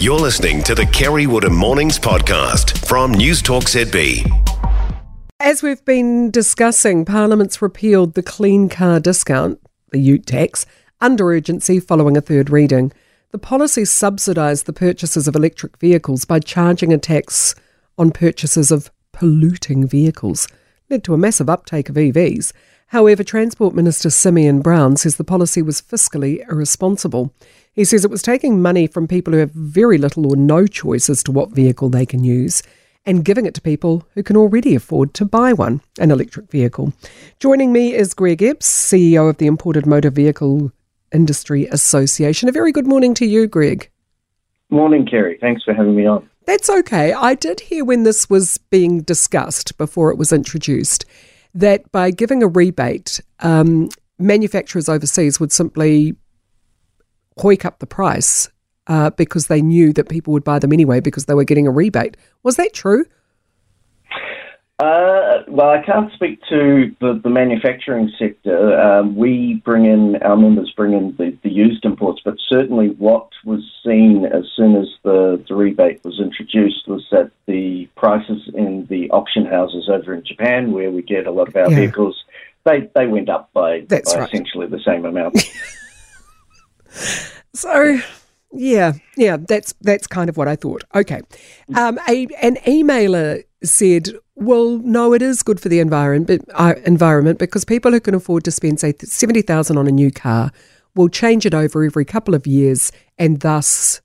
You're listening to the Kerre Woodham Mornings podcast from News Talk ZB. As we've been discussing, Parliament's repealed the clean car discount, the ute tax, under urgency following a third reading. The policy subsidised the purchases of electric vehicles by charging a tax on purchases of polluting vehicles, led to a massive uptake of EVs. However, Transport Minister Simeon Brown says the policy was fiscally irresponsible. He says it was taking money from people who have very little or no choice as to what vehicle they can use and giving it to people who can already afford to buy one, an electric vehicle. Joining me is Greig Epps, CEO of the Imported Motor Vehicle Industry Association. A very good morning to you, Greig. Morning, Kerre. Thanks for having me on. That's okay. I did hear when this was being discussed before it was introduced that by giving a rebate, um, manufacturers overseas would simply hoik up the price uh, because they knew that people would buy them anyway because they were getting a rebate. Was that true? Uh, well, I can't speak to the, the manufacturing sector. Um, we bring in, our members bring in the, the, used imports, but certainly what was seen as soon as the, the rebate was introduced was that the prices in the auction houses over in Japan, where we get a lot of our yeah. vehicles, they, they went up by, by right. essentially the same amount. so yeah, yeah, that's that's kind of what I thought. Okay, um, a, an emailer said, "Well, no, it is good for the environment, uh, environment because people who can afford to spend say seventy thousand on a new car will change it over every couple of years, and thus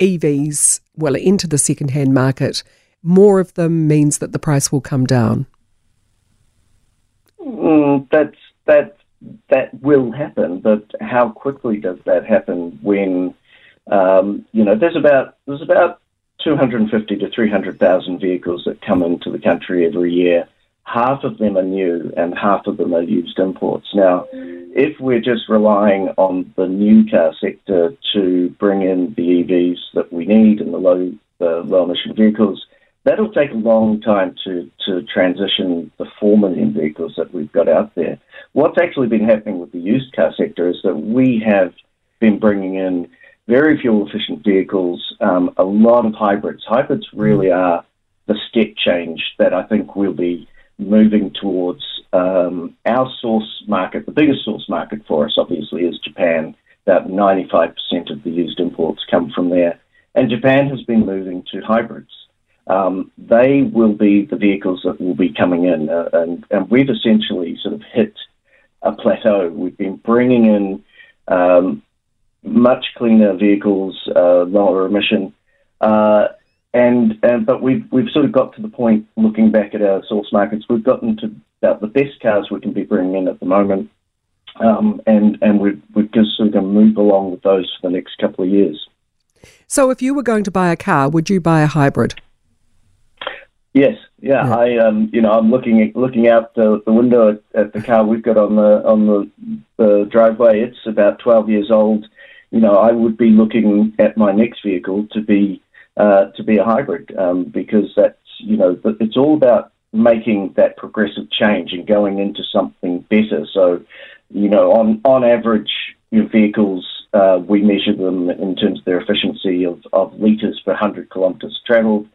EVs will enter the second-hand market. More of them means that the price will come down." Mm, that's that that will happen, but how quickly does that happen when? Um, you know, there's about there's about 250 to 300,000 vehicles that come into the country every year. Half of them are new and half of them are used imports. Now, if we're just relying on the new car sector to bring in the EVs that we need and the low the low emission vehicles, that'll take a long time to, to transition the 4 million vehicles that we've got out there. What's actually been happening with the used car sector is that we have been bringing in very fuel efficient vehicles, um, a lot of hybrids. Hybrids really mm. are the step change that I think we'll be moving towards. Um, our source market, the biggest source market for us, obviously, is Japan. About 95% of the used imports come from there. And Japan has been moving to hybrids. Um, they will be the vehicles that will be coming in. Uh, and, and, we've essentially sort of hit a plateau. We've been bringing in um, much cleaner vehicles, uh, lower emission. Uh, and, and but we've we've sort of got to the point looking back at our source markets, we've gotten to about the best cars we can be bringing in at the moment, um, and and we're we're just sort of going to move along with those for the next couple of years. So, if you were going to buy a car, would you buy a hybrid? Yes, yeah. yeah. I um, you know, I'm looking at, looking out the, the window at, at, the car we've got on the on the, the driveway. It's about 12 years old you know, I would be looking at my next vehicle to be uh, to be a hybrid um, because that's you know it's all about making that progressive change and going into something better. So, you know, on on average, your vehicles uh, we measure them in terms of their efficiency of, of litres per hundred kilometres travelled.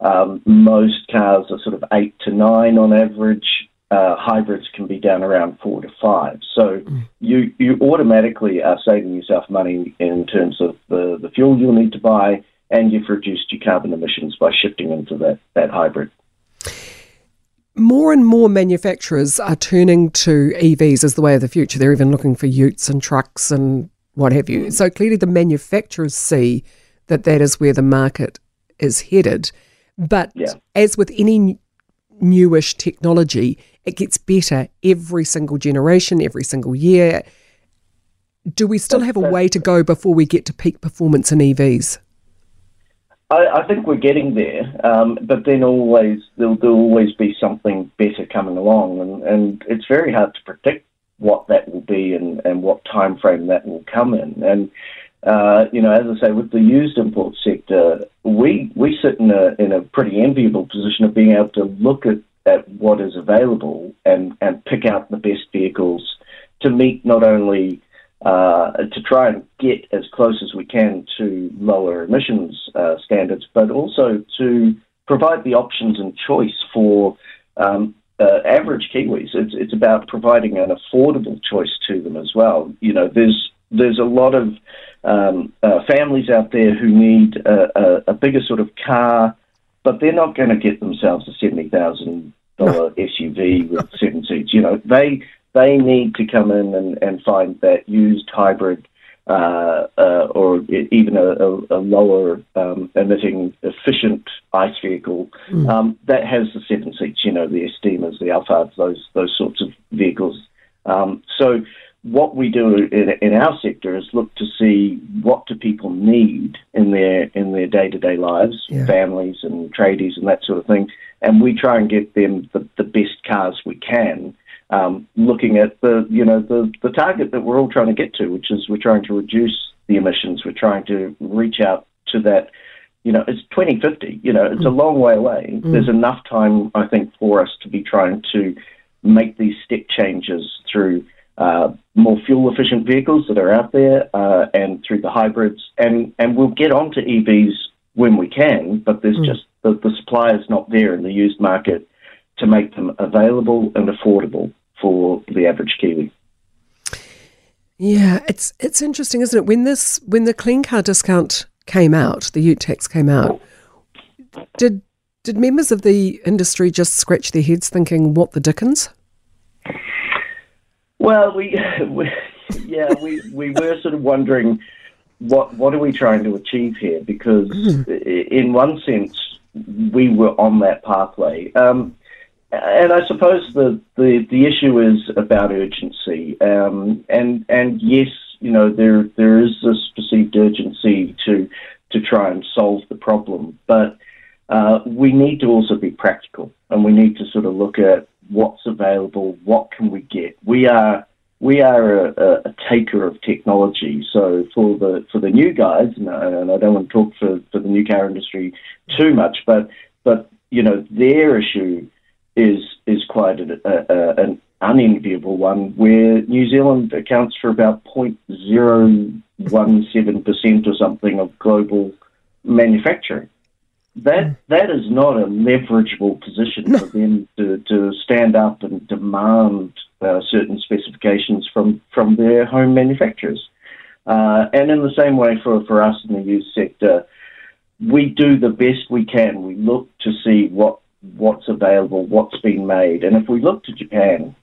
Um, most cars are sort of eight to nine on average uh, hybrids can be down around four to five. So mm. you you automatically are saving yourself money in terms of the, the fuel you'll need to buy, and you've reduced your carbon emissions by shifting into that, that hybrid. More and more manufacturers are turning to EVs as the way of the future. They're even looking for utes and trucks and what have you. So clearly, the manufacturers see that that is where the market is headed. But yeah. as with any newish technology, it gets better every single generation, every single year. Do we still have a way to go before we get to peak performance in EVs? I, I think we're getting there, um, but then always there'll, there'll, always be something better coming along, and, and, it's very hard to predict what that will be and, and what time frame that will come in. And uh, you know, as I say, with the used import sector, we we sit in a in a pretty enviable position of being able to look at at what is available and, and pick out the best vehicles to meet not only uh, to try and get as close as we can to lower emissions uh, standards, but also to provide the options and choice for um, uh, average Kiwis. It's, it's about providing an affordable choice to them as well. You know, there's there's a lot of um, uh, families out there who need a, a, a, bigger sort of car, but they're not going to get themselves a seventy thousand dollar SUV with seven seats. You know, they they need to come in and, and find that used hybrid uh, uh, or even a, a, a lower um, emitting efficient ICE vehicle mm. um, that has the seven seats, you know, the Estimas, the Alphards, those those sorts of vehicles. Um, so what we do in, in, our sector is look to see what do people need in their in their day to day lives, yeah. families and tradies and that sort of thing, and we try and get them the, the best cars we can um, looking at the you know the the target that we're all trying to get to, which is we're trying to reduce the emissions. We're trying to reach out to that. You know, it's 2050. You know, it's mm. a long way away. Mm. There's enough time, I think, for us to be trying to make these step changes through uh, more fuel efficient vehicles that are out there uh, and through the hybrids. And, and we'll get onto EVs when we can, but there's mm. just the, the supply is not there in the used market to make them available and affordable for the average Kiwi. Yeah, it's it's interesting, isn't it? When this when the clean car discount came out, the ute tax came out, did did members of the industry just scratch their heads thinking, "What the dickens"? Well, we, we yeah, we, we were sort of wondering what what are we trying to achieve here? Because mm. in one sense, we were on that pathway. Um, and I suppose the, the, the issue is about urgency. Um, and and yes, you know there there is this perceived urgency to to try and solve the problem, but uh, we need to also be practical, and we need to sort of look at what's available, what can we get. We are we are a, a, taker of technology. So for the for the new guys, and I don't want to talk for, for the new car industry too much, but but you know their issue is is quite a, a, an unenviable one, where New Zealand accounts for about 0.017% or something of global manufacturing. That that is not a leverageable position for them to, to stand up and demand uh, certain specifications from, from their home manufacturers. Uh, and in the same way for, for us in the youth sector, we do the best we can. We look to see what what's available, what's been made. And if we look to Japan,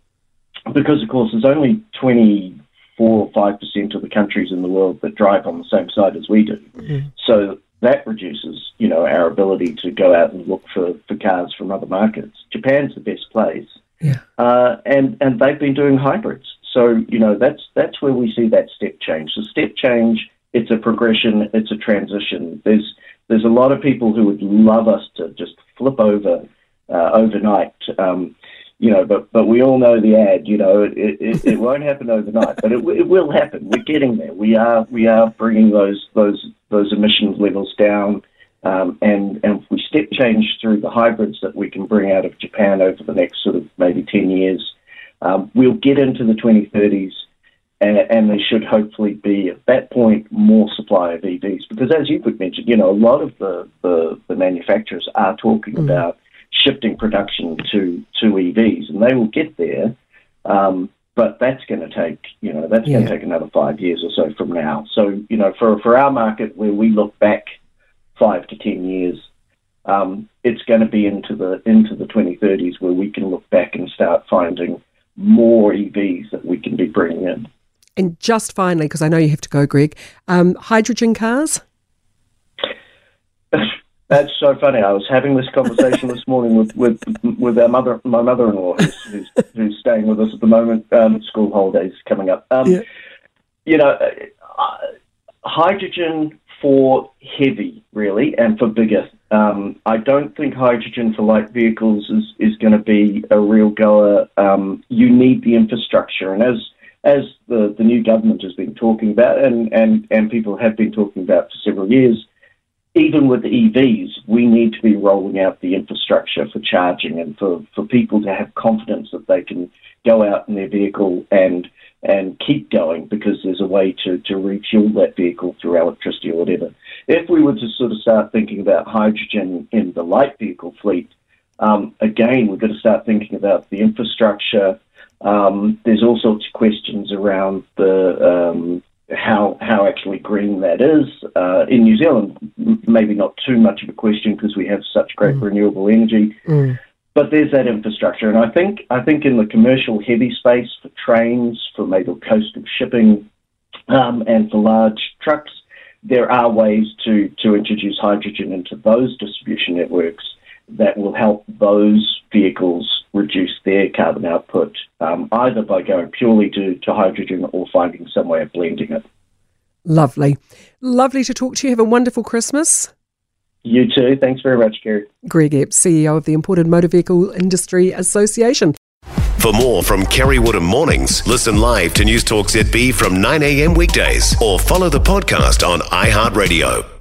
because of course there's only 24 or 5% of the countries in the world that drive on the same side as we do. Mm-hmm. So that reduces, you know, our ability to go out and look for, for cars from other markets. Japan's the best place. Yeah. Uh, and, and they've been doing hybrids. So, you know, that's, that's where we see that step change. The step change, it's a progression, it's a transition. There's, there's a lot of people who would love us to just flip over uh, overnight. Um, you know, but but we all know the ad. You know, it, it, it won't happen overnight, but it, it will happen. We're getting there. We are we are bringing those those those emissions levels down, um, and and if we step change through the hybrids that we can bring out of Japan over the next sort of maybe ten years, um, we'll get into the 2030s and, and there should hopefully be at that point more supply of EVs because as you could mention, you know, a lot of the, the, the manufacturers are talking mm. about shifting production to, to EVs and they will get there. Um, but that's going to take, you know, that's yeah. going to take another five years or so from now. So, you know, for, for our market where we look back five to ten years, um, it's going to be into the into the 2030s where we can look back and start finding more EVs that we can be bringing in. And just finally, because I know you have to go, Greig, um, hydrogen cars? That's so funny. I was having this conversation this morning with, with with our mother, my mother-in-law, who's, who's, who's staying with us at the moment. Um, school holidays coming up. Um, yeah. You know, uh, hydrogen for heavy, really, and for bigger. Um, I don't think hydrogen for light vehicles is, is going to be a real goer. Um, you need the infrastructure, and as as the, the new government has been talking about and, and, and people have been talking about for several years, even with EVs, we need to be rolling out the infrastructure for charging and for, for people to have confidence that they can go out in their vehicle and and keep going because there's a way to, to refuel that vehicle through electricity or whatever. If we were to sort of start thinking about hydrogen in the light vehicle fleet, um, again, we've got to start thinking about the infrastructure. Um, there's all sorts of questions around the um, how how actually green that is. Uh, in New Zealand, maybe not too much of a question because we have such great mm. renewable energy. Mm. But there's that infrastructure, and I think I think in the commercial heavy space for trains, for maybe coastal shipping, um, and for large trucks, there are ways to to introduce hydrogen into those distribution networks that will help those vehicles reduce their carbon output, um, either by going purely to, to hydrogen or finding some way of blending it. Lovely. Lovely to talk to you. Have a wonderful Christmas. You too. Thanks very much, Kerre. Greig Epps, CEO of the Imported Motor Vehicle Industry Association. For more from Kerre Woodham Mornings, listen live to News Talk ZB from 9am weekdays or follow the podcast on iHeartRadio.